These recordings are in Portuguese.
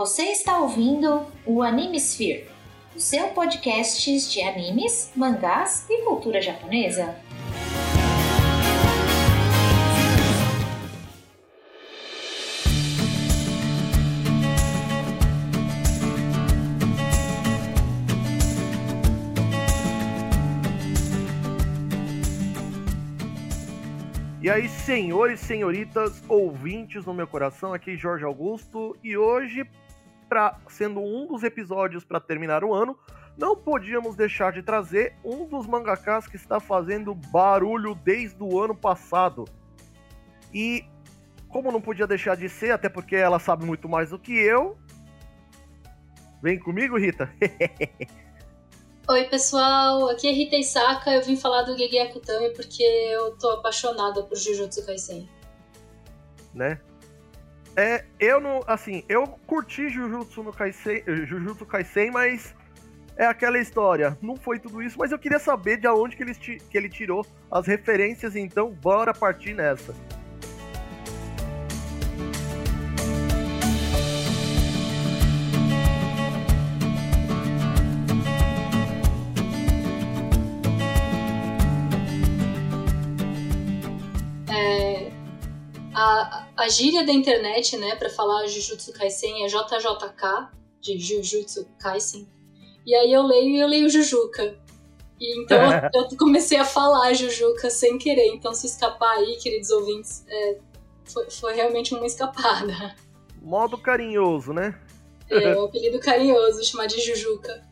Você está ouvindo o Animesphere, o seu podcast de animes, mangás e cultura japonesa. E aí, senhores senhoritas, ouvintes no meu coração, aqui Jorge Augusto, e hoje, pra, sendo um dos episódios para terminar o ano, não podíamos deixar de trazer um dos mangakas que está fazendo barulho desde o ano passado. E como não podia deixar de ser, até porque ela sabe muito mais do que eu. Vem comigo, Rita. Oi, pessoal, aqui é Rita Isaka. Eu vim falar do Gege Akutami porque eu tô apaixonada por Jujutsu Kaisen. né? É, eu não, assim, eu curti Jujutsu no Kaisen, Jujutsu Kaisen, mas é aquela história, não foi tudo isso, mas eu queria saber de onde que ele, que ele tirou as referências, então bora partir nessa. A, gíria da internet, né, pra falar Jujutsu Kaisen é JJK, de Jujutsu Kaisen. E aí eu leio e eu leio Jujuka. E então eu comecei a falar Jujuka sem querer. Então se escapar aí, queridos ouvintes, é, foi, foi realmente uma escapada. Modo carinhoso, né? É o apelido carinhoso, chamar de Jujuka.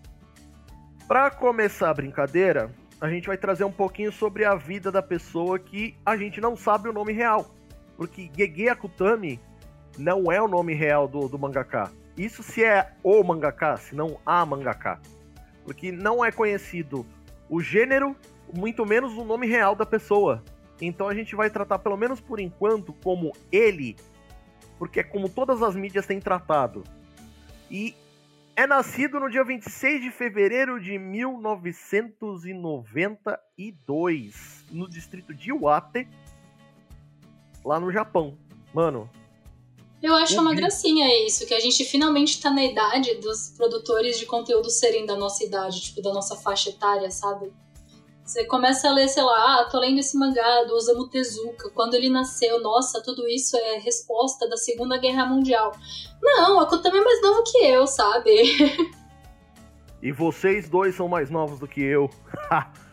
Pra começar a brincadeira, a gente vai trazer um pouquinho sobre a vida da pessoa que a gente não sabe o nome real. Porque Gege Akutami não é o nome real do, do mangaka. Isso se é o mangaka, se não a mangaka. Porque não é conhecido o gênero, muito menos o nome real da pessoa. Então a gente vai tratar, pelo menos por enquanto, como ele, porque é como todas as mídias têm tratado. E é nascido no dia 26 de fevereiro de 1992, no distrito de Iwate, lá no Japão. Mano, Eu acho uma gracinha isso, que a gente finalmente tá na idade dos produtores de conteúdo serem da nossa idade, tipo, da nossa faixa etária, sabe? Você começa a ler, sei lá, ah, tô lendo esse mangá do Osamu Tezuka, quando ele nasceu, nossa, tudo isso é resposta da Segunda Guerra Mundial. Não, a Akutami é mais novo que eu, sabe? e vocês dois são mais novos do que eu.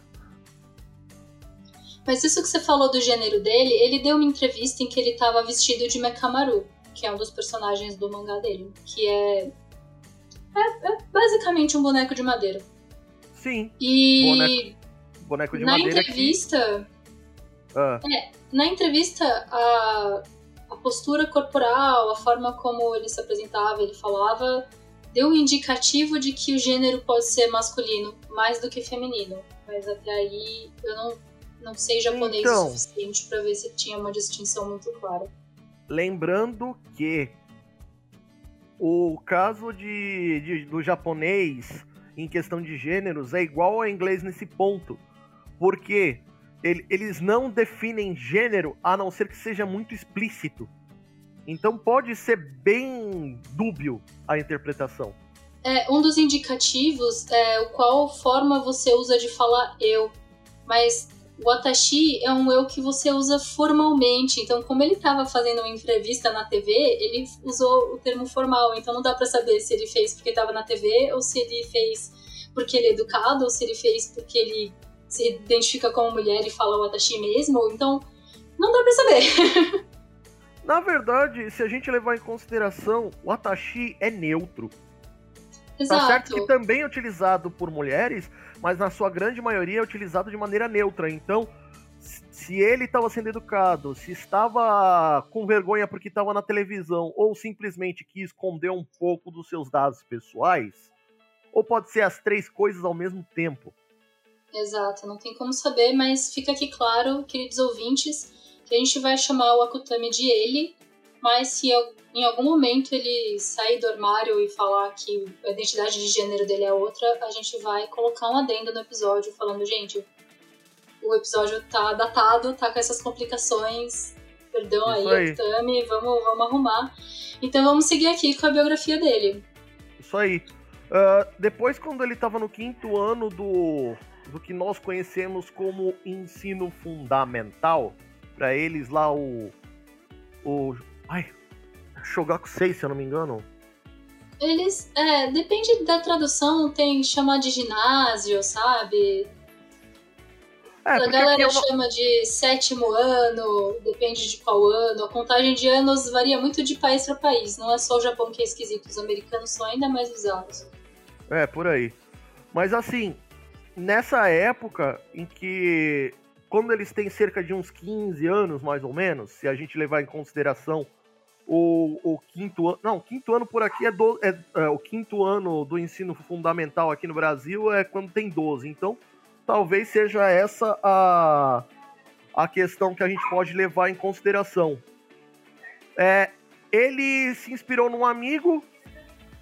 Mas isso que você falou do gênero dele, ele deu uma entrevista em que ele tava vestido de Mekamaru, que é um dos personagens do mangá dele, que é, é, é basicamente um boneco de madeira. Sim, E Boneco boneco de na madeira entrevista, que. Ah, na entrevista, a, a postura corporal, a forma como ele se apresentava, ele falava, deu um indicativo de que o gênero pode ser masculino mais do que feminino. Mas até aí eu não, não sei japonês Então. o suficiente pra ver se tinha uma distinção muito clara. lembrando que o caso de, de- do japonês em questão de gêneros é igual ao inglês nesse ponto. Porque ele- eles não definem gênero a não ser que seja muito explícito. Então pode ser bem dúbio a interpretação. É, um dos indicativos é o qual forma você usa de falar eu. Mas o Atashi é um eu que você usa formalmente. Então, como ele estava fazendo uma entrevista na TV, ele usou o termo formal. Então, não dá pra saber se ele fez porque estava na TV ou se ele fez porque ele é educado ou se ele fez porque ele se identifica como mulher e fala o Atashi mesmo. Então, não dá pra saber. Na verdade, se a gente levar em consideração, o Atashi é neutro. Tá certo que Exato. também é utilizado por mulheres, mas na sua grande maioria é utilizado de maneira neutra. Então, se ele estava sendo educado, se estava com vergonha porque estava na televisão, ou simplesmente quis esconder um pouco dos seus dados pessoais, ou pode ser as três coisas ao mesmo tempo. Exato, não tem como saber, mas fica aqui claro, queridos ouvintes, que a gente vai chamar o Akutami de ele, mas se em algum momento ele sair do armário e falar que a identidade de gênero dele é outra, a gente vai colocar um adendo no episódio falando, gente, o episódio tá datado, tá com essas complicações, Perdão aí, aí. Akutami, vamos, vamos arrumar. Então vamos seguir aqui com a biografia dele. Isso aí. Ah, depois, quando ele tava no quinto ano do, do que nós conhecemos como ensino fundamental, pra eles lá o. O. Ai. Shogaku 6, se eu não me engano. Eles, é, depende da tradução, tem chamar de ginásio, sabe? É, a galera chama de sétimo ano, depende de qual ano. A contagem de anos varia muito de país para país. Não é só o Japão que é esquisito, os americanos são ainda mais bizarros. É, por aí. Mas assim, nessa época em que. Quando eles têm cerca de uns 15 anos, mais ou menos, se a gente levar em consideração o, o quinto ano. Não, quinto ano por aqui é, do, é, é, O quinto ano do ensino fundamental aqui no Brasil é quando tem 12. Então, talvez seja essa a, a questão que a gente pode levar em consideração. É, ele se inspirou num amigo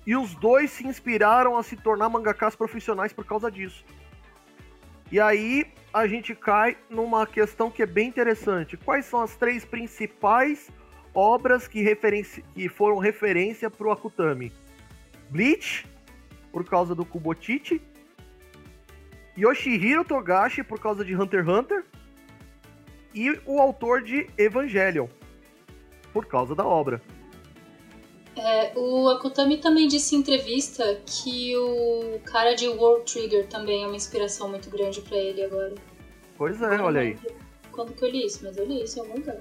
e os dois se inspiraram a se tornar mangakas profissionais por causa disso. E aí a gente cai numa questão que é bem interessante. Quais são as três principais obras que, referenci- que foram referência para o Akutami? Bleach, por causa do Kubotichi. Yoshihiro Togashi, por causa de Hunter x Hunter. E o autor de Evangelion, por causa da obra. É, o Akutami também disse em entrevista que o cara de World Trigger também é uma inspiração muito grande para ele agora. Pois é, olha aí. Quando que eu li isso, mas eu li isso em algum lugar.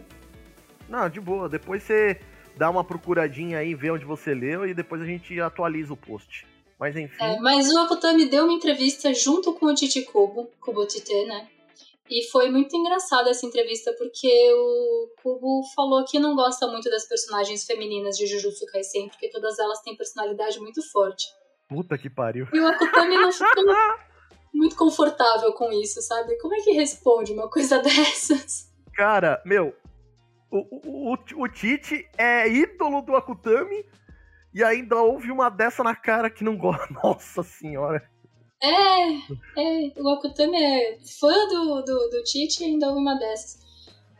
Não, de boa. Depois você dá uma procuradinha aí, vê onde você leu e depois a gente atualiza o post. Mas enfim. É, mas o Akutami deu uma entrevista junto com o Titi Kubo, Kubo Tite, né? E foi muito engraçada essa entrevista porque o Kubo falou que não gosta muito das personagens femininas de Jujutsu Kaisen, porque todas elas têm personalidade muito forte. Puta que pariu. E o Akutami não ficou muito confortável com isso, sabe? Como é que responde uma coisa dessas? Cara, meu, o, o, o, o Tite é ídolo do Akutami e ainda houve uma dessa na cara que não gosta. Nossa senhora. É, é, o Akutami é fã do, do, do Tite e ainda houve uma dessas.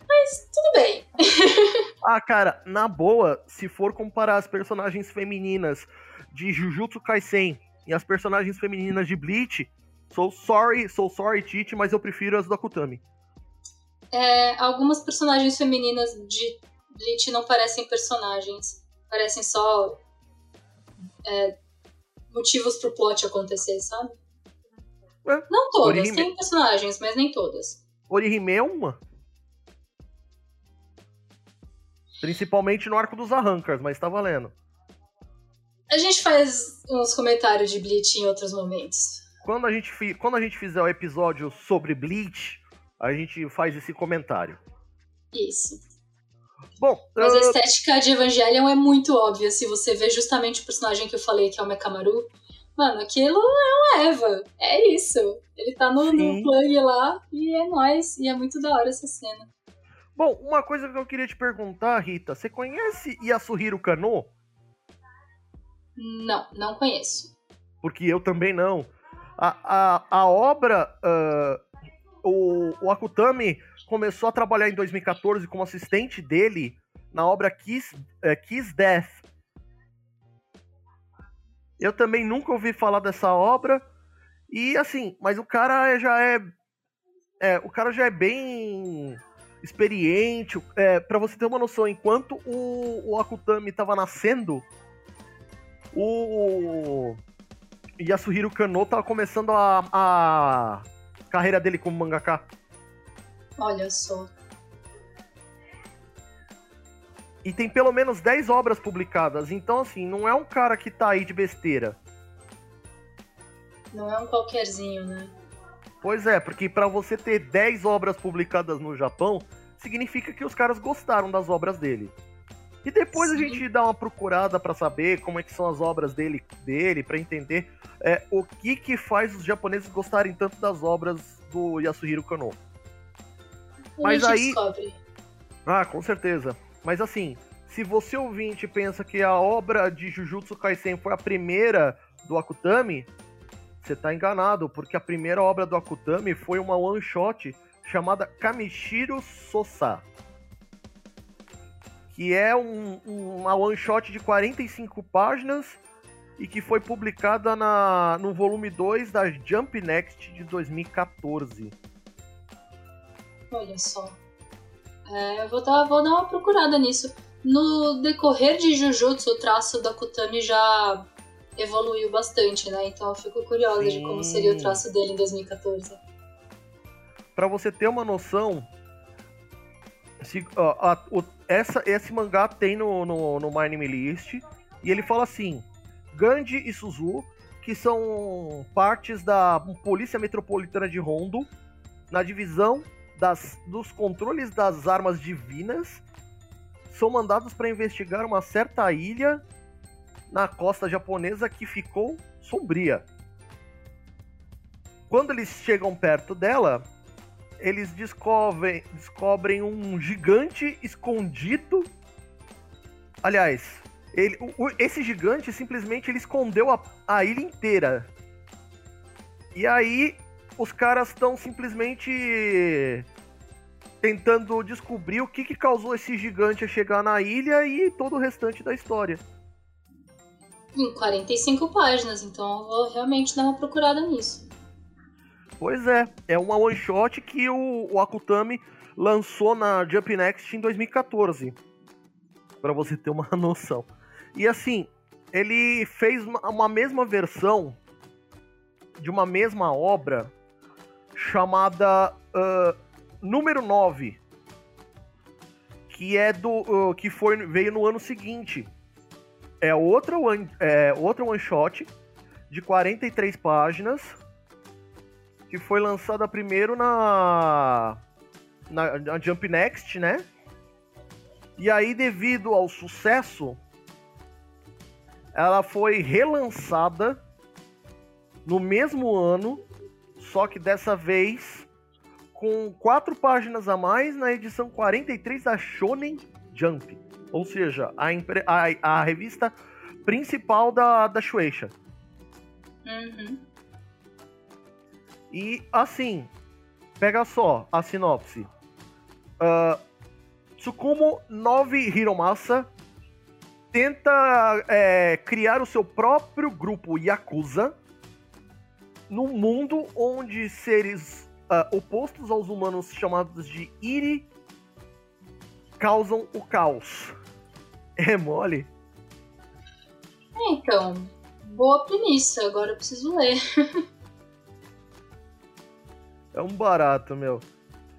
Mas tudo bem. Ah, cara, na boa, se for comparar as personagens femininas de Jujutsu Kaisen e as personagens femininas de Bleach, sou sorry, sou sorry, Tite, mas eu prefiro as do Akutami. É, algumas personagens femininas de Bleach não parecem personagens. Parecem só é, motivos pro plot acontecer, sabe? É, Não todas, Orihime- tem personagens, mas nem todas. Orihime é uma. Principalmente no arco dos arrancas, mas tá valendo. A gente faz uns comentários de Bleach em outros momentos. Quando a gente, quando a gente fizer o episódio sobre Bleach, a gente faz esse comentário. Isso. Bom, Mas a ah, estética de Evangelion é muito óbvia se você vê justamente o personagem que eu falei, que é o Mekamaru. Mano, aquilo é um Eva. É isso. Ele tá no, no plug lá e é nóis. E é muito da hora essa cena. bom, uma coisa que eu queria te perguntar, Rita, você conhece Yasuhiro Kano? Não, não conheço. Porque eu também não. A, a, a obra, ah, o, o Akutami começou a trabalhar em 2014 como assistente dele na obra Kiss, eh, Kiss Death. Eu também nunca ouvi falar dessa obra. E assim, mas o cara já é. é o cara já é bem experiente. É, para você ter uma noção, enquanto o, o Akutami estava nascendo, o Yasuhiro Kano tava começando a, a carreira dele como mangaka. Olha só. E tem pelo menos 10 obras publicadas. Então, assim, não é um cara que tá aí de besteira. Não é um qualquerzinho, né? Pois é, porque pra você ter 10 obras publicadas no Japão, significa que os caras gostaram das obras dele. E depois a Sim. gente dá uma procurada pra saber como é que são as obras dele, dele para entender é, o que que faz os japoneses gostarem tanto das obras do Yasuhiro Kano. A Mas aí- descobre. Ah, com certeza. Mas assim, se você ouvinte pensa que a obra de Jujutsu Kaisen foi a primeira do Akutami, você tá enganado, porque a primeira obra do Akutami foi uma one shot chamada Kamishiro Sosa. Que é um, um, uma one shot de 45 páginas e que foi publicada na, no volume 2 da Jump Next de 2014. Olha só. É, eu vou dar, vou dar uma procurada nisso. No decorrer de Jujutsu, o traço da Kutami já evoluiu bastante, né? Então eu fico curiosa Sim. de como seria o traço dele em 2014. Para você ter uma noção, se, a, o, essa, esse mangá tem no, no, no My Anime List, e ele fala assim: Gandhi e Suzu, que são partes da Polícia Metropolitana de Rondo, na divisão das, dos controles das armas divinas, são mandados para investigar uma certa ilha na costa japonesa que ficou sombria. Quando eles chegam perto dela, eles descobrem, descobrem um gigante escondido. Aliás, ele, o, esse gigante simplesmente ele escondeu a, a ilha inteira. E aí os caras estão simplesmente tentando descobrir o que, que causou esse gigante a chegar na ilha e todo o restante da história. Em 45 páginas, então eu vou realmente dar uma procurada nisso. Pois é, é uma one shot que o, o Akutami lançou na Jump Next em 2014. Para você ter uma noção. E assim, ele fez uma, uma mesma versão de uma mesma obra chamada uh, número 9, que é do uh, que foi veio no ano seguinte. É outra one, é outra one shot de 43 páginas que foi lançada primeiro na, na, na Jump Next, né? E aí, devido ao sucesso, ela foi relançada no mesmo ano, só que dessa vez com quatro páginas a mais na edição 43 da Shonen Jump. Ou seja, a, a, a revista principal da, da Shueisha. Uhum. E assim, pega só a sinopse. Uh, Tsukumo 9 Hiromasa tenta é, criar o seu próprio grupo Yakuza num mundo onde seres uh, opostos aos humanos chamados de Iri causam o caos. É mole? Então, boa premissa, agora eu preciso ler. É um barato, meu.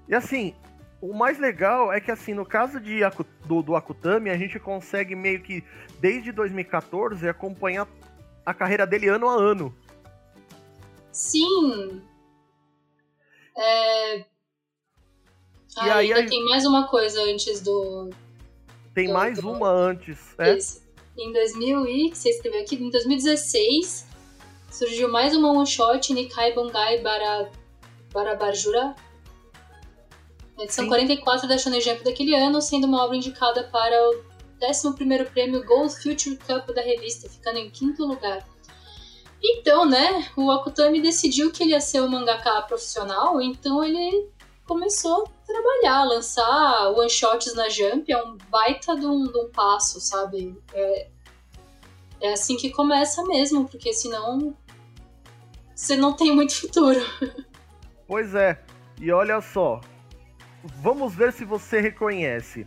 E assim, o mais legal é que assim, no caso de, do, do Akutami, a gente consegue meio que, desde 2014, acompanhar a carreira dele ano a ano. Sim. É... E ah, aí, ainda tem mais uma coisa antes do. Tem do, mais do... uma antes, é? Em 2000 e você escreveu aqui, em 2016 surgiu mais uma one shot Nikai Bangai Bara Barabarjura, edição Sim. 44 da Shonen Jump daquele ano, sendo uma obra indicada para o 11º prêmio Gold Future Cup da revista, ficando em quinto lugar. Então, né, o Akutami decidiu que ele ia ser um mangaka profissional, então ele começou a trabalhar, lançar one-shots na Jump, é um baita de um, de um passo, sabe? É, é assim que começa mesmo, porque senão você não tem muito futuro. Pois é, e olha só, vamos ver se você reconhece.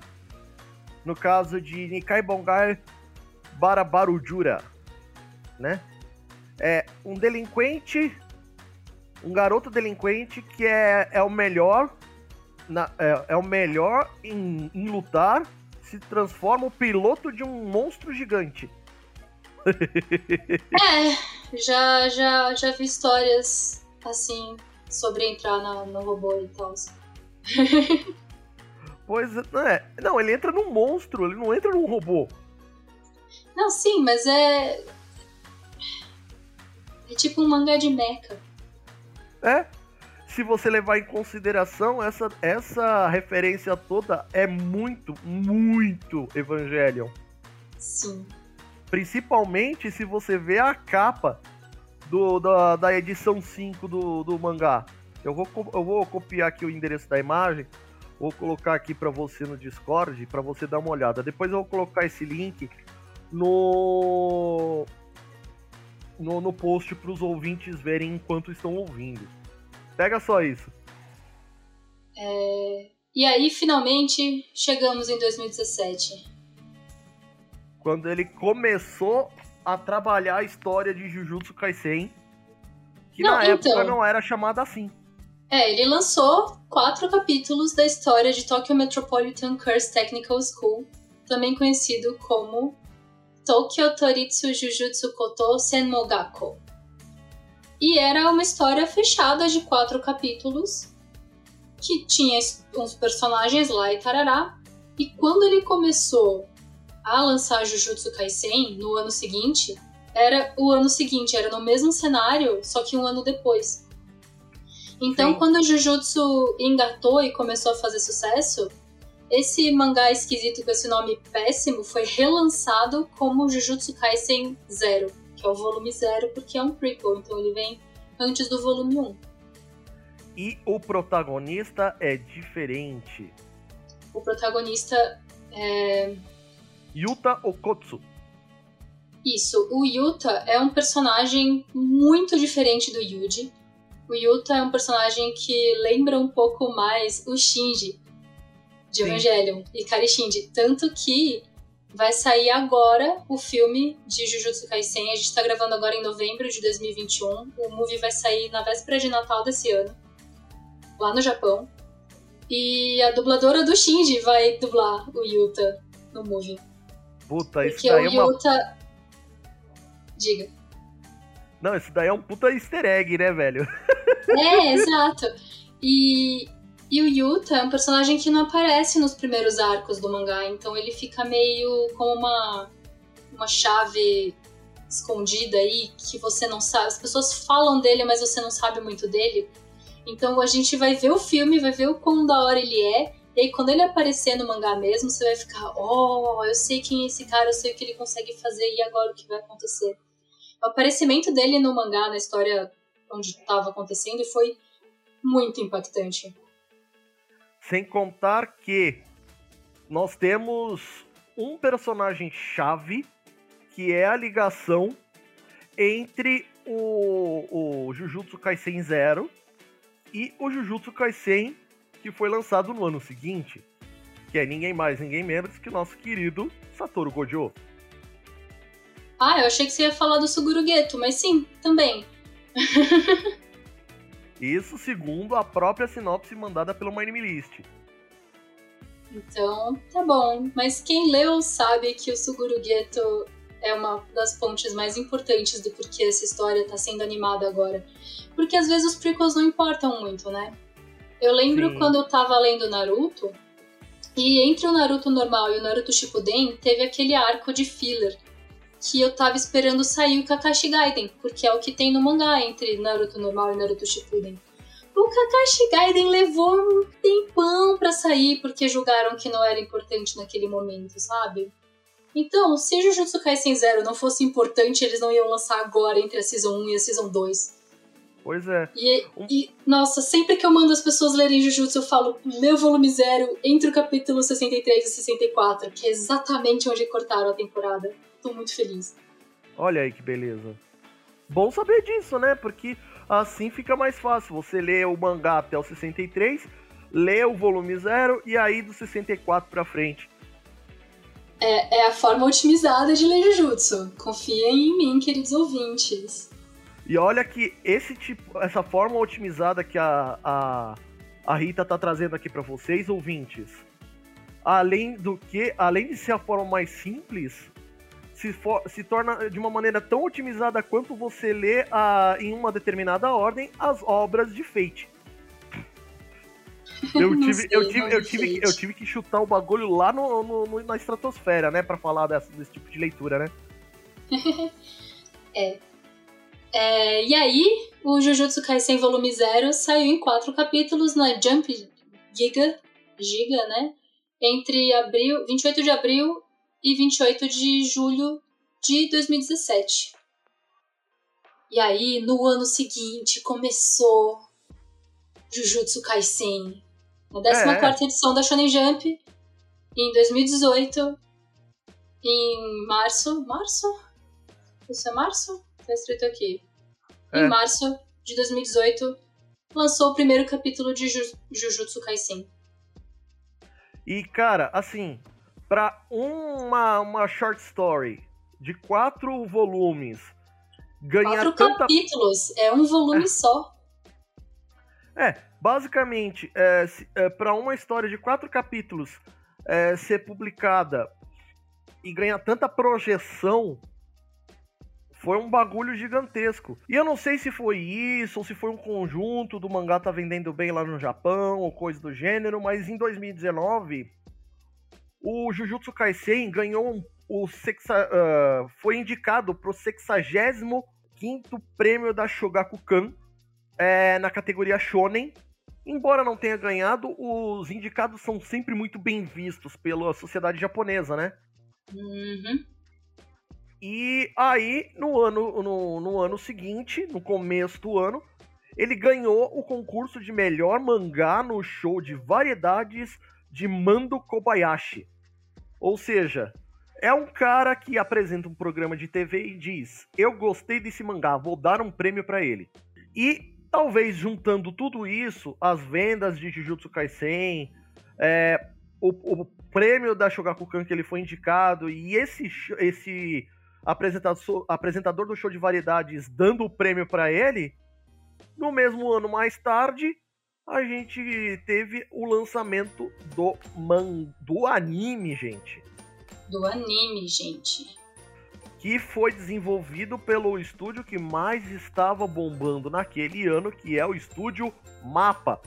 No caso de Nikai Bongai Barabarujura, né? É um delinquente, um garoto delinquente que é, é o melhor, na, é, é o melhor em, em lutar, se transforma o piloto de um monstro gigante. é, já, já, já vi histórias assim sobre entrar na, no robô e tal. pois não é. Não, ele entra num monstro, ele não entra num robô. Não, sim, mas é. É tipo um mangá de mecha. É. Se você levar em consideração, essa, essa referência toda é muito, muito Evangelion. Sim. Principalmente se você vê a capa do, da, da edição 5 do, do mangá. Eu vou, eu vou copiar aqui o endereço da imagem Vou colocar aqui para você no Discord para você dar uma olhada. Depois eu vou colocar esse link no no, no post para os ouvintes verem enquanto estão ouvindo. Pega só isso. É... E aí, finalmente, chegamos em 2017. Quando ele começou a trabalhar a história de Jujutsu Kaisen, que não, na então... época não era chamada assim. É, ele lançou quatro capítulos da história de Tokyo Metropolitan Curse Technical School, também conhecido como Tokyo Toritsu Jujutsu Koto Senmogako. E era uma história fechada de quatro capítulos, que tinha uns personagens lá e tarará. E quando ele começou a lançar Jujutsu Kaisen no ano seguinte, era o ano seguinte, era no mesmo cenário, só que um ano depois. Então, Sim. quando o Jujutsu engatou e começou a fazer sucesso, esse mangá esquisito com esse nome péssimo foi relançado como Jujutsu Kaisen Zero, que é o volume zero, porque é um prequel, então ele vem antes do volume 1. E o protagonista é diferente. O protagonista é. Yuta Okotsu. Isso, o Yuta é um personagem muito diferente do Yuji. O Yuta é um personagem que lembra um pouco mais o Shinji, de Sim. Evangelion e Kari Shinji. Tanto que vai sair agora o filme de Jujutsu Kaisen. A gente tá gravando agora em novembro de 2021. O movie vai sair na véspera de Natal desse ano, lá no Japão. E a dubladora do Shinji vai dublar o Yuta no movie. Puta, isso Porque daí o é Yuta... Uma... Diga. Não, isso daí é um puta easter egg, né, velho? É, exato. E e o Yuta é um personagem que não aparece nos primeiros arcos do mangá, então ele fica meio como uma, uma chave escondida aí que você não sabe. As pessoas falam dele, mas você não sabe muito dele. Então a gente vai ver o filme, vai ver o quão da hora ele é. E aí, quando ele aparecer no mangá mesmo, você vai ficar: Oh, eu sei quem é esse cara, eu sei o que ele consegue fazer e agora o que vai acontecer. O aparecimento dele no mangá, na história onde estava acontecendo, foi muito impactante. Sem contar que nós temos um personagem chave que é a ligação entre o, o Jujutsu Kaisen Zero e o Jujutsu Kaisen que foi lançado no ano seguinte, que é ninguém mais, ninguém menos que o nosso querido Satoru Gojo. Ah, eu achei que você ia falar do Suguru Geto, mas sim, também. Isso segundo a própria sinopse mandada pelo My Name List. Então, tá bom. Mas quem leu sabe que o Suguru Geto é uma das pontes mais importantes do porquê essa história está sendo animada agora. Porque às vezes os prequels não importam muito, né? Eu lembro Sim. quando eu tava lendo Naruto, e entre o Naruto normal e o Naruto Shippuden teve aquele arco de filler que eu tava esperando sair o Kakashi Gaiden, porque é o que tem no mangá entre Naruto normal e Naruto Shippuden. O Kakashi Gaiden levou um tempão para sair porque julgaram que não era importante naquele momento, sabe? Então, se Jujutsu Kaisen Zero não fosse importante, eles não iam lançar agora entre a Season 1 e a Season 2. Pois é. E, e, nossa, sempre que eu mando as pessoas lerem Jujutsu, eu falo, meu volume zero entre o capítulo 63 e 64, que é exatamente onde cortaram a temporada tô muito feliz. Olha aí que beleza. Bom saber disso, né? Porque assim fica mais fácil. Você lê o mangá até o 63, lê o volume 0 e aí do 64 pra frente. É, é a forma otimizada de ler Jujutsu. Confiem em mim, queridos ouvintes. E olha que esse tipo, essa forma otimizada que a, a, a Rita tá trazendo aqui para vocês, ouvintes, além do que, além de ser a forma mais simples, se, for, se torna de uma maneira tão otimizada quanto você lê a, em uma determinada ordem as obras de Fate. Eu tive, sei, eu, tive, eu, tive, eu tive que chutar o bagulho lá no, no na estratosfera, né? Pra falar dessa, desse tipo de leitura, né? é. É. E aí, o Jujutsu Kaisen Volume 0 saiu em quatro capítulos na Jump Giga, Giga, né? Entre abril, 28 de abril e 28 de julho de 2017. E aí, no ano seguinte, começou Jujutsu Kaisen Na 14 é. edição da Shonen Jump, em 2018, em março. Março? Isso é março? Tá escrito aqui. É. Em março de 2018, lançou o primeiro capítulo de Jujutsu Kaisen. E, cara, assim, para uma, uma short story de quatro volumes ganhar quatro tanta... capítulos, é um volume é. só. É, basicamente, é, é, para uma história de quatro capítulos é, ser publicada e ganhar tanta projeção foi um bagulho gigantesco. E eu não sei se foi isso, ou se foi um conjunto do mangá tá vendendo bem lá no Japão, ou coisa do gênero, mas em 2019, o Jujutsu Kaisen ganhou o sexa, uh, foi indicado pro 65 prêmio da Shogakukan é, na categoria Shonen. Embora não tenha ganhado, os indicados são sempre muito bem vistos pela sociedade japonesa, né? Uhum. E aí, no ano, no, no ano seguinte, no começo do ano, ele ganhou o concurso de melhor mangá no show de variedades de Mando Kobayashi. Ou seja, é um cara que apresenta um programa de TV e diz: Eu gostei desse mangá, vou dar um prêmio para ele. E talvez juntando tudo isso, as vendas de Jujutsu Kaisen, é, o, o, prêmio da Shogakukan que ele foi indicado e esse, esse apresentador, do show de variedades dando o prêmio para ele, no mesmo ano mais tarde, a gente teve o lançamento do man, do anime, gente. Do anime, gente que foi desenvolvido pelo estúdio que mais estava bombando naquele ano, que é o estúdio Mapa,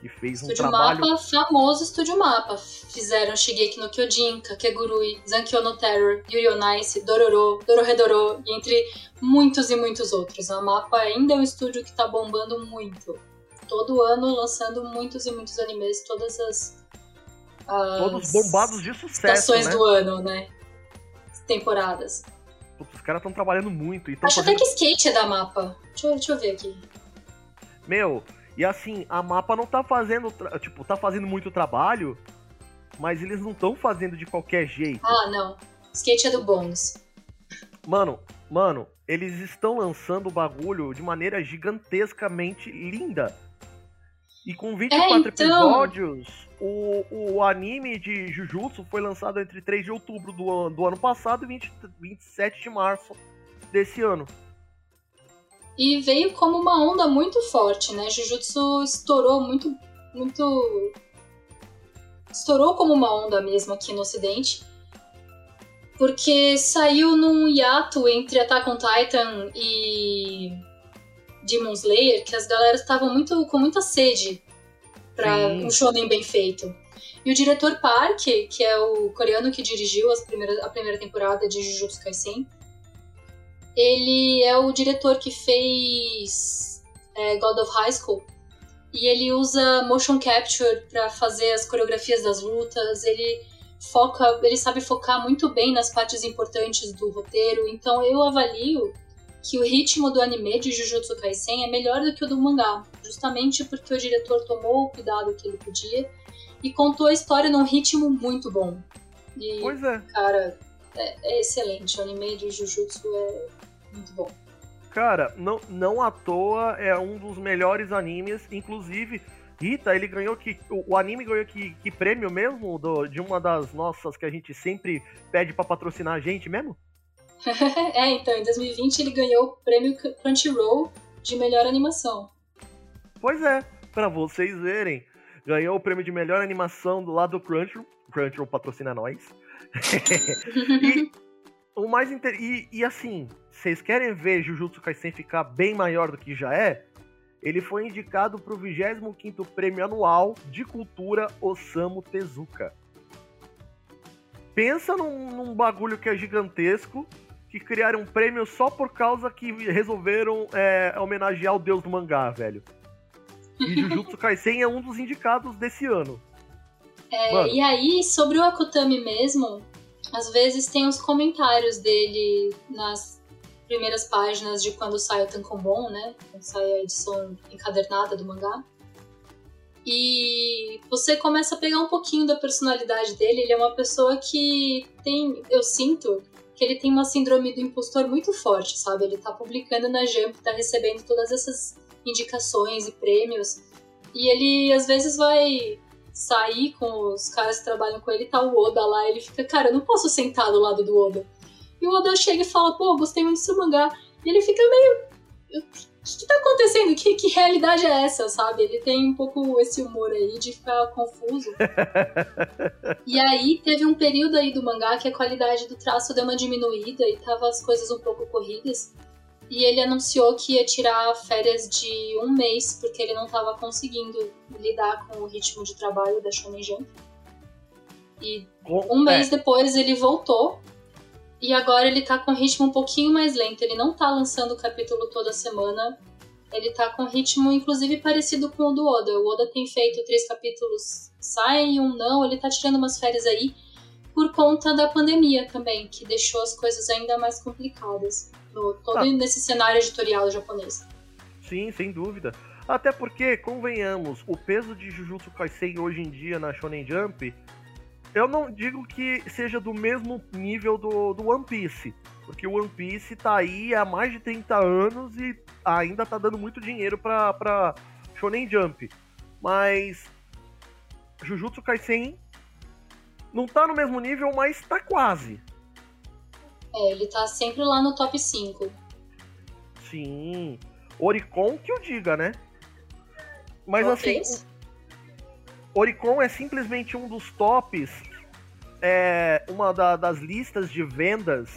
que fez um trabalho... Mapa, famoso Estúdio Mapa. Fizeram Shigeki no Kyojin, Kakegurui, Zankyo no Terror, Yuri on Ice, Dororo, Dororedoro, e entre muitos e muitos outros. A Mapa ainda é um estúdio que está bombando muito. Todo ano lançando muitos e muitos animes, todas as... as Todos bombados de sucesso, Estações né? do ano, né? Temporadas. Putz, os caras estão trabalhando muito. Acho fazendo... até que skate é da mapa. Deixa eu, deixa eu ver aqui. Meu, e assim, a mapa não tá fazendo. Tipo, tá fazendo muito trabalho, mas eles não estão fazendo de qualquer jeito. Ah, não. Skate é do Bones. Mano, mano, eles estão lançando o bagulho de maneira gigantescamente linda. E com 24 é, então... episódios, o, o anime de Jujutsu foi lançado entre 3 de outubro do, do ano passado e 20, 27 de março desse ano. E veio como uma onda muito forte, né? Jujutsu estourou muito, muito... Estourou como uma onda mesmo aqui no ocidente. Porque saiu num hiato entre Attack on Titan e Demon Slayer que as galeras estavam muito com muita sede para um shonen bem feito. E o diretor Park, que é o coreano que dirigiu as primeiras, a primeira temporada de Jujutsu Kaisen, ele é o diretor que fez é, God of High School. E ele usa motion capture para fazer as coreografias das lutas. Ele foca, ele sabe focar muito bem nas partes importantes do roteiro. Então eu avalio que o ritmo do anime de Jujutsu Kaisen é melhor do que o do mangá, justamente porque o diretor tomou o cuidado que ele podia e contou a história num ritmo muito bom. E, pois é. Cara, é, é excelente. O anime de Jujutsu é muito bom. Cara, não, não à toa é um dos melhores animes, inclusive. Rita, ele ganhou que. O, o anime ganhou que, que prêmio mesmo do, de uma das nossas que a gente sempre pede para patrocinar a gente mesmo? é, então, em 2020 ele ganhou o prêmio Crunchyroll de melhor animação. Pois é, para vocês verem. Ganhou o prêmio de melhor animação do lado do Crunchyroll. Crunchyroll patrocina nós. e o mais inter... e, e assim, vocês querem ver Jujutsu Kaisen ficar bem maior do que já é? Ele foi indicado para o 25º Prêmio Anual de Cultura Osamu Tezuka. Pensa num, num bagulho que é gigantesco que criaram um prêmio só por causa que resolveram é, homenagear o deus do mangá, velho. E Jujutsu Kaisen é um dos indicados desse ano. É, e aí, sobre o Akutami mesmo, às vezes tem os comentários dele nas primeiras páginas de quando sai o Tankobon, né? Quando sai a edição encadernada do mangá. E você começa a pegar um pouquinho da personalidade dele. Ele é uma pessoa que tem, eu sinto, que ele tem uma síndrome do impostor muito forte, sabe? Ele tá publicando na Jump, tá recebendo todas essas indicações e prêmios. E ele às vezes vai sair com os caras que trabalham com ele, tá o Oda lá, ele fica, cara, eu não posso sentar do lado do Oda. E o Oda chega e fala, pô, gostei muito do seu mangá. E ele fica meio. O que, que tá acontecendo? Que, que realidade é essa, sabe? Ele tem um pouco esse humor aí de ficar confuso. e aí teve um período aí do mangá que a qualidade do traço deu uma diminuída e tava as coisas um pouco corridas. E ele anunciou que ia tirar férias de um mês, porque ele não estava conseguindo lidar com o ritmo de trabalho da Shonen Jump. E um mês é. depois ele voltou. E agora ele tá com um ritmo um pouquinho mais lento. Ele não tá lançando o capítulo toda semana. Ele tá com um ritmo, inclusive, parecido com o do Oda. O Oda tem feito três capítulos, sai um não. Ele tá tirando umas férias aí por conta da pandemia também, que deixou as coisas ainda mais complicadas no, todo ah. nesse cenário editorial japonês. Sim, sem dúvida. Até porque, convenhamos, o peso de Jujutsu Kaisen hoje em dia na Shonen Jump, eu não digo que seja do mesmo nível do, do One Piece. Porque o One Piece tá aí há mais de 30 anos e ainda tá dando muito dinheiro pra, pra Shonen Jump. Mas Jujutsu Kaisen não tá no mesmo nível, mas tá quase. É, ele tá sempre lá no top 5. Sim. Oricon que o diga, né? Mas assim. Fez? Oricon é simplesmente um dos tops. É uma da, das listas de vendas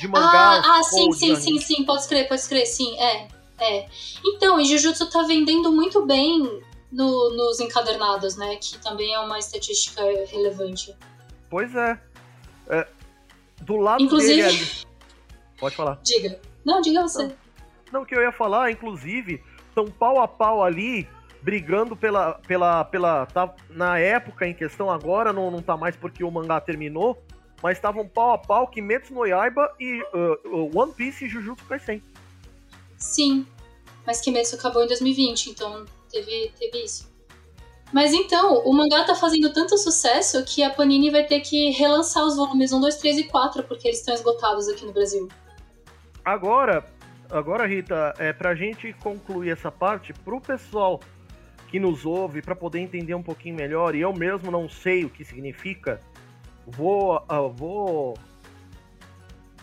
de mangás. Ah, ah sim, sim, sim, sim. Pode escrever, pode escrever, sim. É, é. Então, e Jujutsu tá vendendo muito bem no, nos encadernados, né? Que também é uma estatística relevante. Pois é. é do lado inclusive... dele. Pode falar. Diga. Não, diga você. Não, não, que eu ia falar, inclusive, estão pau a pau ali, brigando pela. pela, pela tá, na época em questão, agora não, não tá mais porque o mangá terminou, mas estavam pau a pau Kimetsu no Yaiba e uh, One Piece e Jujutsu Kaisen. Sim, mas Kimetsu acabou em 2020, então teve, teve isso. Mas então, o mangá tá fazendo tanto sucesso que a Panini vai ter que relançar os volumes 1, 2, 3 e 4, porque eles estão esgotados aqui no Brasil. Agora, agora Rita, é pra gente concluir essa parte, pro pessoal que nos ouve, para poder entender um pouquinho melhor, e eu mesmo não sei o que significa, vou, uh, vou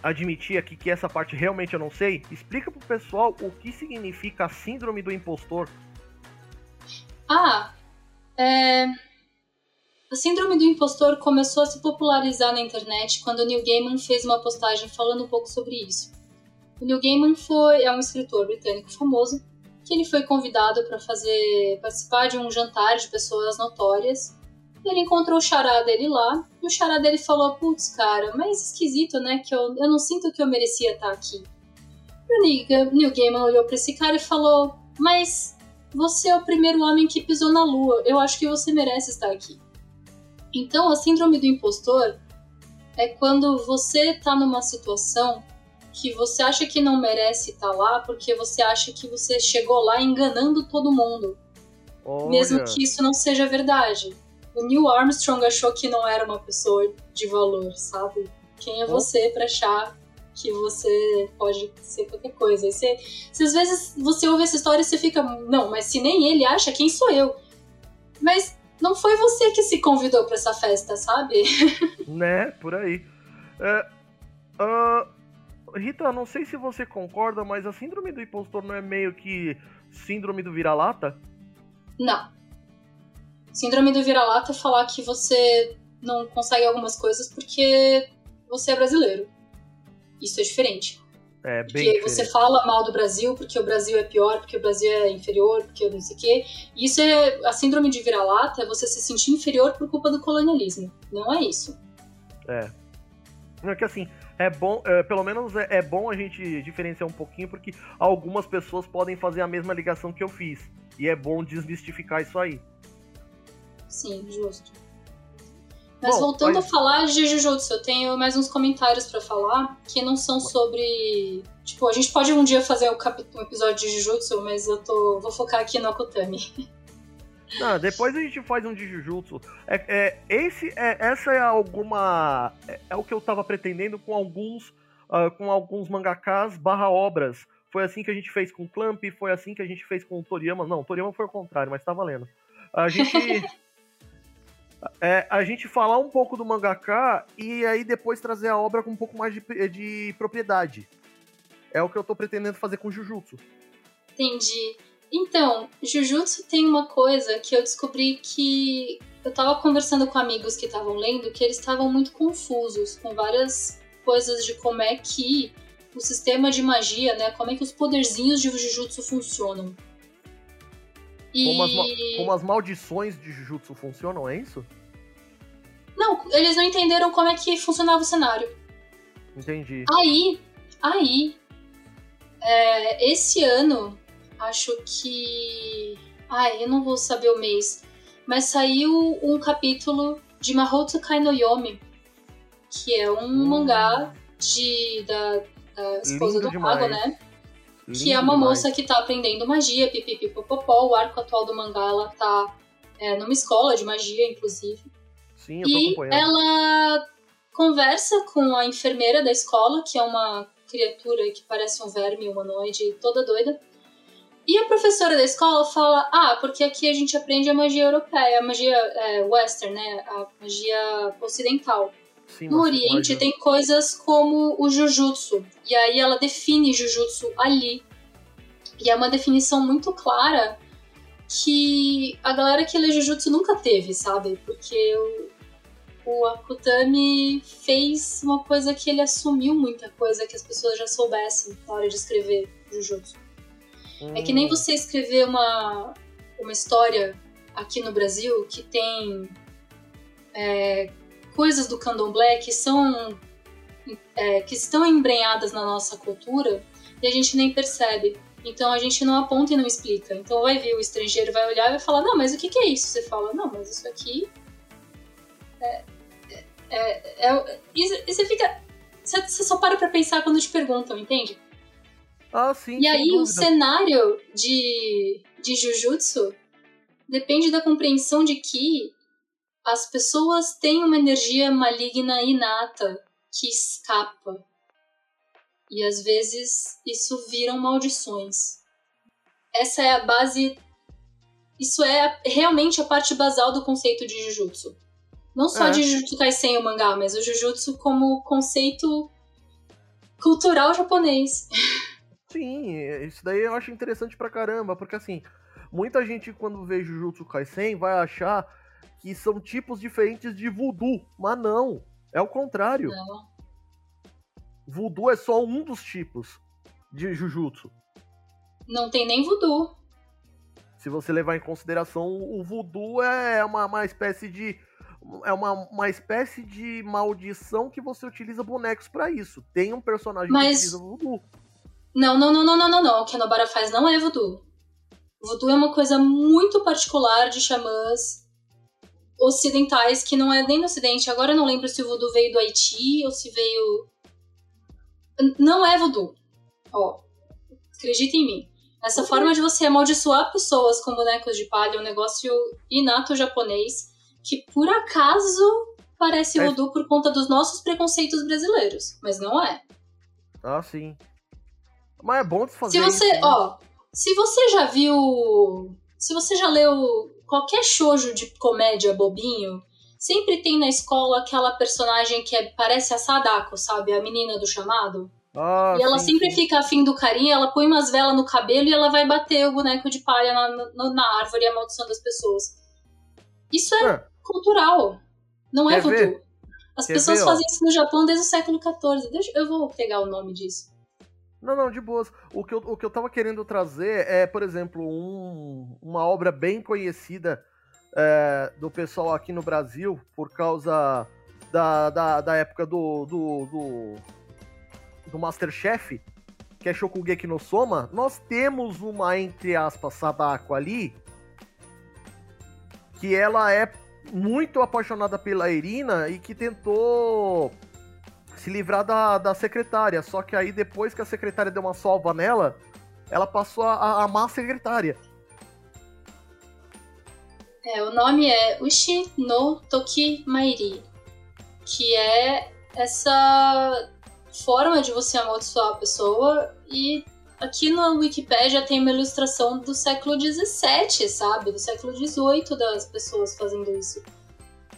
admitir aqui que essa parte realmente eu não sei. Explica pro pessoal o que significa a síndrome do impostor. Ah, é... A síndrome do impostor começou a se popularizar na internet quando o Neil Gaiman fez uma postagem falando um pouco sobre isso. O Neil Gaiman foi, é um escritor britânico famoso que ele foi convidado para fazer participar de um jantar de pessoas notórias. Ele encontrou o xará dele lá e o xará dele falou: Putz, cara, mas esquisito, né? Que eu, eu não sinto que eu merecia estar aqui. E o Neil Gaiman olhou para esse cara e falou: Mas você é o primeiro homem que pisou na Lua. Eu acho que você merece estar aqui. Então, a síndrome do impostor é quando você está numa situação que você acha que não merece estar lá porque você acha que você chegou lá enganando todo mundo. Olha. Mesmo que isso não seja verdade. O Neil Armstrong achou que não era uma pessoa de valor, sabe? Quem é você para achar que você pode ser qualquer coisa. E você, se às vezes você ouve essa história e você fica, não, mas se nem ele acha, quem sou eu? Mas não foi você que se convidou para essa festa, sabe? Né, por aí. É, uh, Rita, não sei se você concorda, mas a síndrome do impostor não é meio que síndrome do vira-lata? Não. Síndrome do vira-lata é falar que você não consegue algumas coisas porque você é brasileiro. Isso é diferente. É, bem porque diferente. você fala mal do Brasil porque o Brasil é pior, porque o Brasil é inferior, porque não sei o quê. Isso é a síndrome de vira-lata, é você se sentir inferior por culpa do colonialismo. Não é isso. É. Não, é que assim, é bom, é, pelo menos é, é, bom a gente diferenciar um pouquinho, porque algumas pessoas podem fazer a mesma ligação que eu fiz. E é bom desmistificar isso aí. Sim, justo. Mas Bom, voltando a falar de Jujutsu, eu tenho mais uns comentários para falar que não são sobre. Tipo, a gente pode um dia fazer um, cap... um episódio de Jujutsu, mas eu tô... vou focar aqui no Akutami. Não, depois a gente faz um de Jujutsu. É, é, esse, é, essa é alguma. É, é, o que eu tava pretendendo com alguns. Uh, com alguns mangakas barra obras. Foi assim que a gente fez com Clamp, foi assim que a gente fez com Toriyama. Não, Toriyama foi o contrário, mas tá valendo. A gente. é, a gente falar um pouco do mangaka e aí depois trazer a obra com um pouco mais de, de propriedade. É o que eu tô pretendendo fazer com Jujutsu. Entendi. Então, Jujutsu tem uma coisa que eu descobri que eu tava conversando com amigos que estavam lendo que eles estavam muito confusos com várias coisas de como é que o sistema de magia, né, como é que os poderzinhos de Jujutsu funcionam. E... Como, as, como as maldições de Jujutsu funcionam, é isso? Não, eles não entenderam como é que funcionava o cenário. Entendi. Aí, aí, é, esse ano acho que. Ai, eu não vou saber o mês. Mas saiu um capítulo de Mahouto Kai no Yomi, que é um hum. mangá de, da, da esposa Lindo do mago, né? Lindo que é uma demais. moça que tá aprendendo magia, pipipipopopó. O arco atual do mangá, ela tá é, numa escola de magia, inclusive. Sim, eu tô e acompanhando. ela conversa com a enfermeira da escola, que é uma criatura que parece um verme humanoide toda doida. E a professora da escola fala: Ah, porque aqui a gente aprende a magia europeia, a magia é, western, né? A magia ocidental. Sim, no Oriente tem coisas como o Jujutsu. E aí ela define Jujutsu ali. E é uma definição muito clara que a galera que lê Jujutsu nunca teve, sabe? Porque o, o Akutami fez uma coisa que ele assumiu muita coisa que as pessoas já soubessem na hora de escrever Jujutsu. Hum. É que nem você escrever uma, uma história aqui no Brasil que tem é, coisas do candomblé que são é, que estão embrenhadas na nossa cultura e a gente nem percebe. Então a gente não aponta e não explica. Então vai vir o estrangeiro, vai olhar e vai falar: Não, mas o que, que é isso? Você fala: Não, mas isso aqui. É, é, é, é e, você fica. Você só para pra pensar quando te perguntam, entende? Ah, sim. E aí dúvida. o cenário de, de Jujutsu depende da compreensão de que as pessoas têm uma energia maligna inata que escapa. E às vezes isso viram maldições. Essa é a base. Isso é realmente a parte basal do conceito de Jujutsu. Não só é. de Jujutsu Kaisen o mangá, mas o Jujutsu como conceito cultural japonês. Sim, isso daí eu acho interessante pra caramba, porque assim, muita gente quando vê Jujutsu Kaisen vai achar que são tipos diferentes de voodoo, mas não, é o contrário. Não. Voodoo é só um dos tipos de Jujutsu. Não tem nem voodoo. Se você levar em consideração, o voodoo é uma, uma espécie de é uma, uma espécie de maldição que você utiliza bonecos para isso. Tem um personagem Mas... que utiliza voodoo. Não, não, não, não, não, não, não. O que a Nobara faz não é voodoo. Voodoo é uma coisa muito particular de xamãs ocidentais que não é nem no ocidente. Agora eu não lembro se o voodoo veio do Haiti ou se veio. Não é voodoo. Ó, acredita em mim. Essa forma de você amaldiçoar pessoas com bonecos de palha é um negócio inato japonês que por acaso parece é. voodoo por conta dos nossos preconceitos brasileiros, mas não é. Ah, sim. Mas é bom de fazer Se você, isso, né? ó, se você já viu, se você já leu qualquer shoujo de comédia bobinho, sempre tem na escola aquela personagem que é, parece a Sadako, sabe? A menina do chamado. Ah, e ela sim, sempre sim. fica afim do carinha, ela põe umas velas no cabelo e ela vai bater o boneco de palha na, na, na árvore amaldiçoando as pessoas. Isso é, é. cultural, não é Quer voodoo. ver? As Quer pessoas ver, fazem isso no Japão desde o século XIV. Deixa, eu vou pegar o nome disso. Não, não, de boas. O que eu, o que eu tava querendo trazer é, por exemplo, um- uma obra bem conhecida é, do pessoal aqui no Brasil, por causa da, da, da época do, do, do, do Masterchef, que é Shokugeki no Soma. Nós temos uma, entre aspas, Sadako ali, que ela é muito apaixonada pela Irina e que tentou se livrar da, da secretária. Só que aí, depois que a secretária deu uma salva nela, ela passou a, a amar a secretária. É, o nome é Ushi no Toki Mairi, que é essa forma de você amaldiçoar a pessoa e aqui na Wikipedia tem uma ilustração do século XVII, sabe? Do século XVIII das pessoas fazendo isso.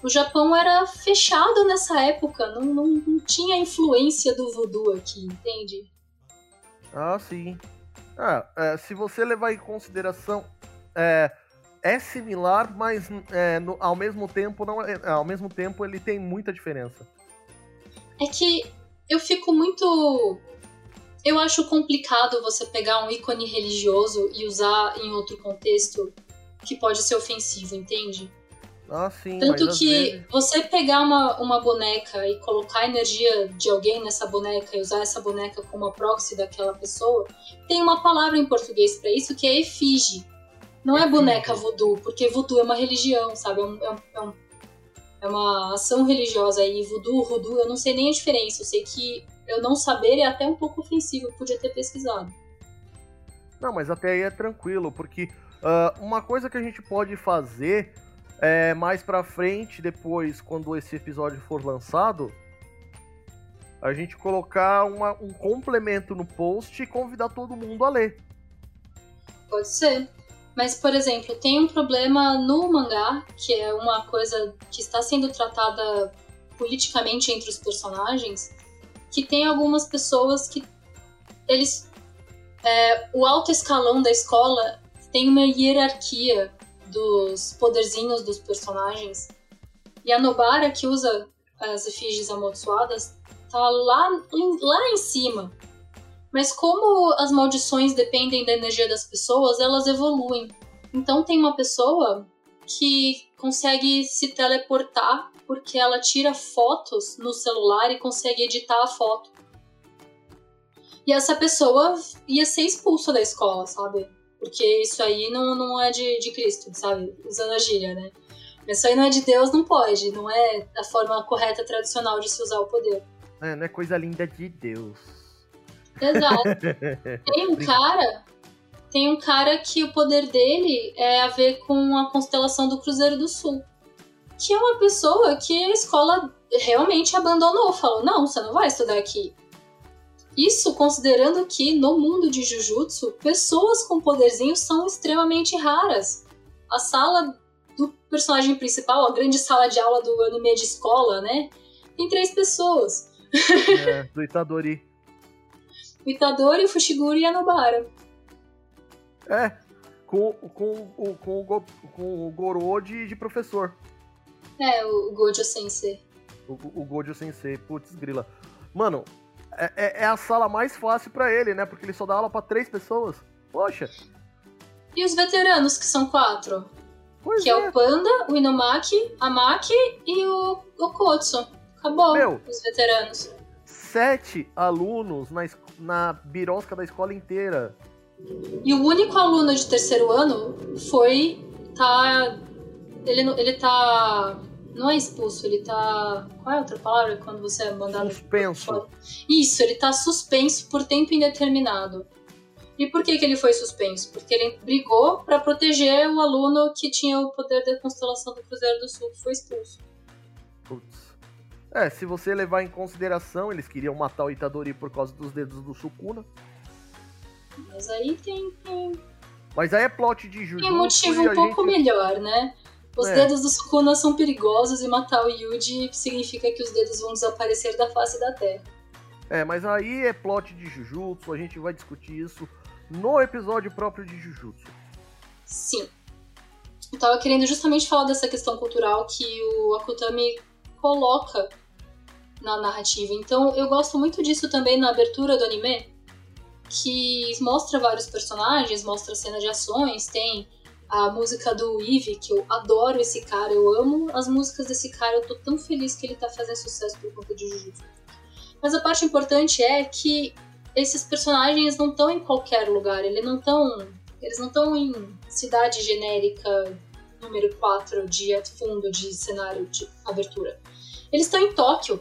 O Japão era fechado nessa época, não, não, não tinha influência do voodoo aqui, entende? Ah, sim. Ah, é, se você levar em consideração, é, é similar, mas é, no, ao mesmo tempo não, é, ao mesmo tempo ele tem muita diferença. É que eu fico muito eu acho complicado você pegar um ícone religioso e usar em outro contexto que pode ser ofensivo, entende? Ah, sim. Tanto que vezes... você pegar uma, uma boneca e colocar a energia de alguém nessa boneca e usar essa boneca como a proxy daquela pessoa, tem uma palavra em português para isso que é efígie. Não é boneca voodoo, porque voodoo é uma religião, sabe? É, um, é, um, é uma ação religiosa aí. Voodoo, voodoo, eu não sei nem a diferença. Eu sei que eu não saber é até um pouco ofensivo, eu podia ter pesquisado. Não, mas até aí é tranquilo, porque uh, uma coisa que a gente pode fazer é mais pra frente, depois, quando esse episódio for lançado, a gente colocar uma, um complemento no post e convidar todo mundo a ler. Pode ser. Mas, por exemplo, tem um problema no mangá, que é uma coisa que está sendo tratada politicamente entre os personagens, que tem algumas pessoas que eles é, o alto escalão da escola tem uma hierarquia dos poderzinhos dos personagens e a Nobara que usa as efígies amaldiçoadas tá lá, lá em cima mas como as maldições dependem da energia das pessoas elas evoluem então tem uma pessoa que consegue se teleportar porque ela tira fotos no celular e consegue editar a foto. E essa pessoa ia ser expulsa da escola, sabe? Porque isso aí não, não é de, de Cristo, sabe? Usando a gíria, né? Isso aí não é de Deus, não pode. Não é a forma correta, tradicional de se usar o poder. É, não é coisa linda de Deus. Exato. Tem um cara. Tem um cara que o poder dele é a ver com a constelação do Cruzeiro do Sul que é uma pessoa que a escola realmente abandonou, falou: não, você não vai estudar aqui. Isso considerando que no mundo de Jujutsu, pessoas com poderzinhos são extremamente raras. A sala do personagem principal, a grande sala de aula do anime de escola, né? Tem três pessoas. É, do Itadori. o Itadori, o Fushiguro e a Nobara. É, com, com, com, com, o, com o Goro de, de professor. É, o Gojo Sensei. O, o Gojo Sensei, putz, grila. Mano, é, é, é a sala mais fácil para ele, né? Porque ele só dá aula para três pessoas. Poxa. E os veteranos, que são quatro? Pois que é. é. o Panda, o Inomaki, a Maki e o, o Kotsu. Acabou Meu, os veteranos. Sete alunos na, na birosca da escola inteira. E o único aluno de terceiro ano foi. tá. Ele, ele tá não é expulso, ele tá. Qual é a outra palavra quando você é mandado? Suspenso. Isso, ele tá suspenso por tempo indeterminado. E por que, que ele foi suspenso? Porque ele brigou para proteger o aluno que tinha o poder da constelação do Cruzeiro do Sul, que foi expulso. Putz. É, se você levar em consideração, eles queriam matar o Itadori por causa dos dedos do Sukuna. Mas aí tem. tem... Mas aí é plot de Jujutsu. Tem um motivo um pouco gente... melhor, né? Os é. dedos do Sukuna são perigosos e matar o Yuji significa que os dedos vão desaparecer da face da Terra. É, mas aí é plot de Jujutsu, a gente vai discutir isso no episódio próprio de Jujutsu. Sim. Eu tava querendo justamente falar dessa questão cultural que o Akutami coloca na narrativa. Então, eu gosto muito disso também na abertura do anime, que mostra vários personagens, mostra cena de ações, tem a música do Eve, que eu adoro esse cara, eu amo as músicas desse cara, eu tô tão feliz que ele tá fazendo sucesso por conta de Jujutsu. Mas a parte importante é que esses personagens não estão em qualquer lugar, eles não estão eles não estão em cidade genérica número 4 de fundo de cenário de abertura. Eles estão em Tóquio.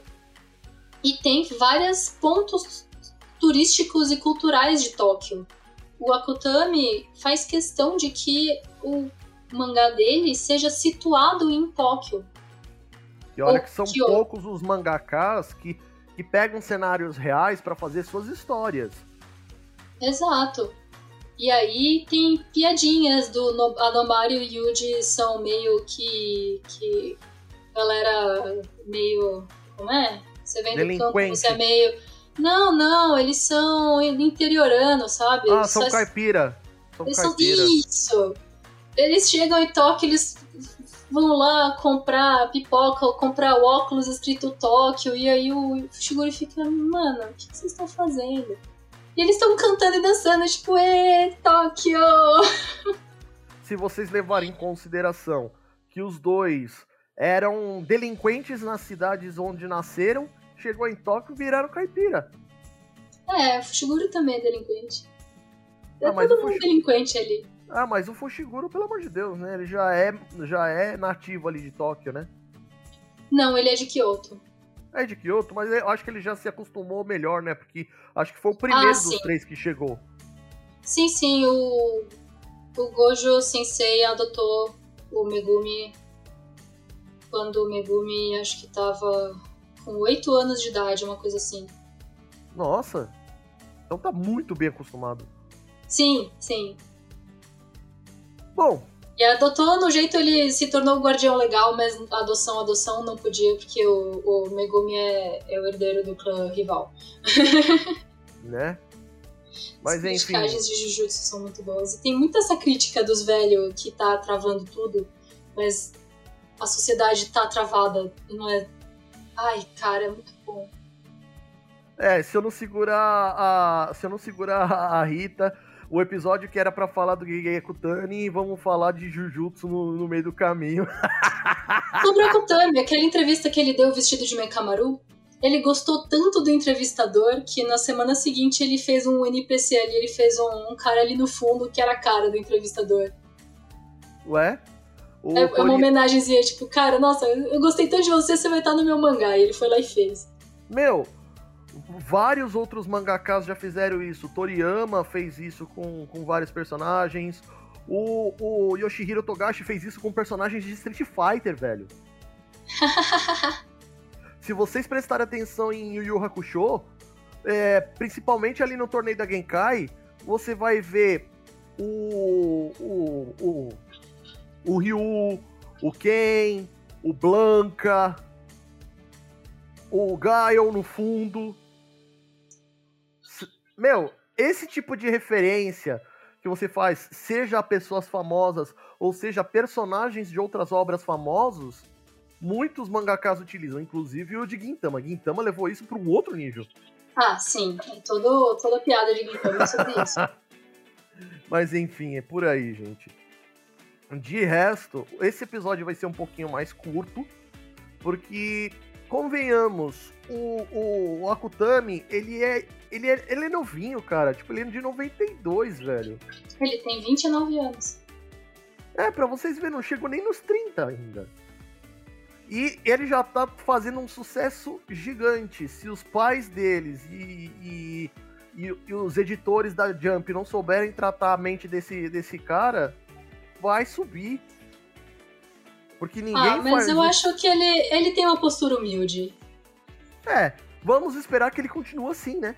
E tem vários pontos turísticos e culturais de Tóquio o Akutami faz questão de que o mangá dele seja situado em Tóquio. E olha que são Kyoto. poucos os mangakas que, que pegam cenários reais pra fazer suas histórias. Exato. E aí tem piadinhas do no e Yuji são meio que. que. galera meio. como é? Você vem do campo, você é meio. Não, não, eles são interioranos, sabe? Ah, Eles são só- caipira. São Eles são caipira. isso. Eles chegam em Tóquio, eles vão lá comprar pipoca ou comprar o óculos escrito Tóquio, e aí o Shiguri fica, mano, o que vocês estão fazendo? E eles estão cantando e dançando, tipo, ê, Tóquio! Se vocês levarem em consideração que os dois eram delinquentes nas cidades onde nasceram, chegou em Tóquio e viraram caipira. É, o Shiguri também é delinquente. É Ah, todo mundo Fushi- delinquente ali. Ah, mas o Fushiguro, pelo amor de Deus, né? Ele já é, já é nativo ali de Tóquio, né? Não, ele é de Kyoto. É de Kyoto, mas eu acho que ele já se acostumou melhor, né? Porque acho que foi o primeiro Ah, dos três que chegou. Sim, sim, o, o Gojo Sensei adotou o Megumi quando o Megumi acho que tava com 8 anos de idade, uma coisa assim. Nossa! Então tá muito bem acostumado. Sim, sim. Bom, E adotou, no jeito ele se tornou o guardião legal, mas adoção, adoção não podia, porque o, o Megumi é, é o herdeiro do clã rival. né? Mas As enfim. criticagens de Jujutsu são muito boas. E tem muita essa crítica dos velhos que tá travando tudo, mas a sociedade tá travada não é. Ai, cara, é muito bom. É, se eu não segurar a. Se eu não segurar a Rita, o episódio que era pra falar do Gege Akutani, vamos falar de Jujutsu no, no meio do caminho. Sobre o Akutami, aquela entrevista que ele deu vestido de Mekamaru, ele gostou tanto do entrevistador que na semana seguinte ele fez um NPC ali, ele fez um, um cara ali no fundo que era a cara do entrevistador. Ué? O É, é uma homenagemzinha, tipo, cara, nossa, eu gostei tanto de você, você vai estar no meu mangá. E ele foi lá e fez. Meu, vários outros mangakas já fizeram isso. Toriyama fez isso com, com vários personagens. O, o Yoshihiro Togashi fez isso com personagens de Street Fighter, velho. Se vocês prestarem atenção em Yu Yu Hakusho, é, principalmente ali no torneio da Genkai, você vai ver o, o, o, o Ryu, o Ken, o Blanca, o Gaio no fundo. Meu, esse tipo de referência que você faz, seja a pessoas famosas ou seja personagens de outras obras famosos, muitos mangakas utilizam, inclusive o de Gintama. Gintama levou isso para um outro nível. Ah, sim. É todo, toda piada de Gintama é sobre isso. Mas enfim, é por aí, gente. De resto, esse episódio vai ser um pouquinho mais curto, porque, convenhamos, o, o, o Akutami, ele é, ele, é, ele é novinho, cara. Tipo, ele é de 92, velho. Ele tem 29 anos. É, pra vocês verem, não chegou nem nos 30 ainda. E ele já tá fazendo um sucesso gigante. Se os pais deles e, e, e- e os editores da Jump não souberem tratar a mente desse, desse cara, vai subir. Porque ninguém ah, mas eu isso. acho que ele, ele tem uma postura humilde. É, vamos esperar que ele continue assim, né?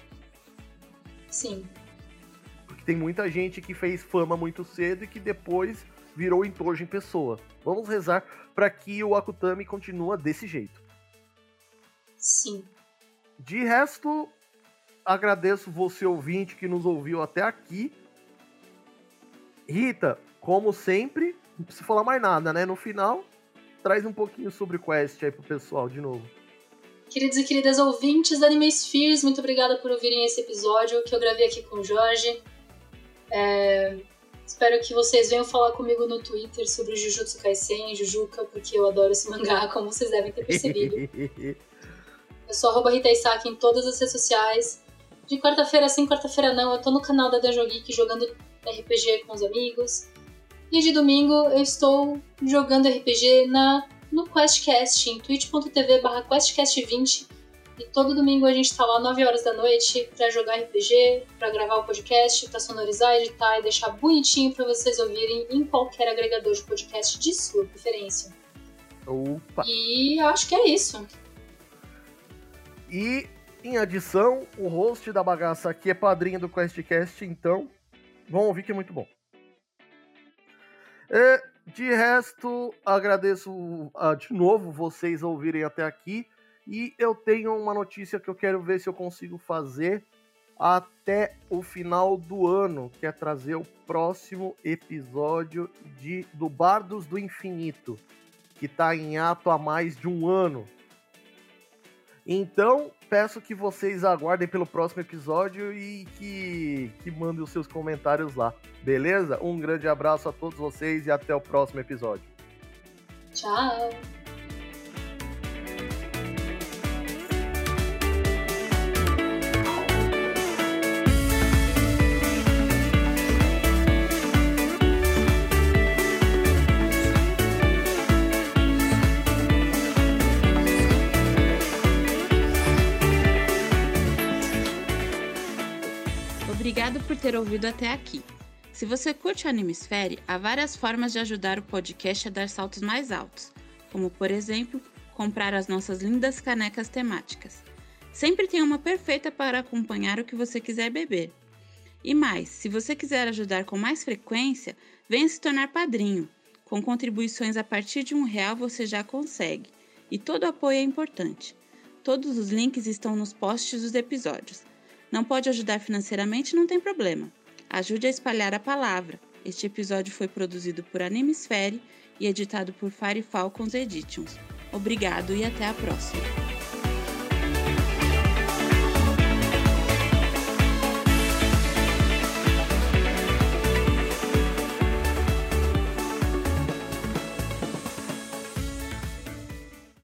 Sim. Porque tem muita gente que fez fama muito cedo e que depois virou entojo em pessoa. Vamos rezar para que o Akutami continue desse jeito. Sim. De resto, agradeço você ouvinte que nos ouviu até aqui. Rita, como sempre, não precisa falar mais nada, né? No final, traz um pouquinho sobre o Quest aí pro pessoal de novo. Queridos e queridas ouvintes da Anime Spheres, muito obrigada por ouvirem esse episódio que eu gravei aqui com o Jorge. É, Espero que vocês venham falar comigo no Twitter sobre Jujutsu Kaisen, Jujuka, porque eu adoro esse mangá, como vocês devem ter percebido. Eu sou arroba Rita Isaki em todas as redes sociais. De quarta-feira sim, quarta-feira não, eu tô no canal da Dungeon Geek jogando RPG com os amigos. E de domingo eu estou jogando RPG na, no QuestCast, em twitch.tv barra QuestCast20, E todo domingo a gente tá lá 9 horas da noite para jogar RPG, para gravar o podcast, para sonorizar, editar e deixar bonitinho para vocês ouvirem em qualquer agregador de podcast de sua preferência. Opa. E acho que é isso. E em adição, o host da bagaça aqui é padrinho do QuestCast, então vão ouvir que é muito bom. É, de resto, agradeço uh, de novo vocês ouvirem até aqui. E eu tenho uma notícia que eu quero ver se eu consigo fazer até o final do ano, que é trazer o próximo episódio de do Bardos do Infinito, que está em ato há mais de um ano. Então, peço que vocês aguardem pelo próximo episódio e que, que mandem os seus comentários lá, beleza? Um grande abraço a todos vocês e até o próximo episódio. Tchau! Ter ouvido até aqui. Se você curte o Animesfere, há várias formas de ajudar o podcast a dar saltos mais altos, como, por exemplo, comprar as nossas lindas canecas temáticas. Sempre tem uma perfeita para acompanhar o que você quiser beber. E mais, se você quiser ajudar com mais frequência, venha se tornar padrinho. Com contribuições a partir de um real você já consegue. E todo apoio é importante. Todos os links estão nos posts dos episódios. Não pode ajudar financeiramente? Não tem problema. Ajude a espalhar a palavra. Este episódio foi produzido por Animesfere e editado por Fire Falcons Editions. Obrigado e até a próxima.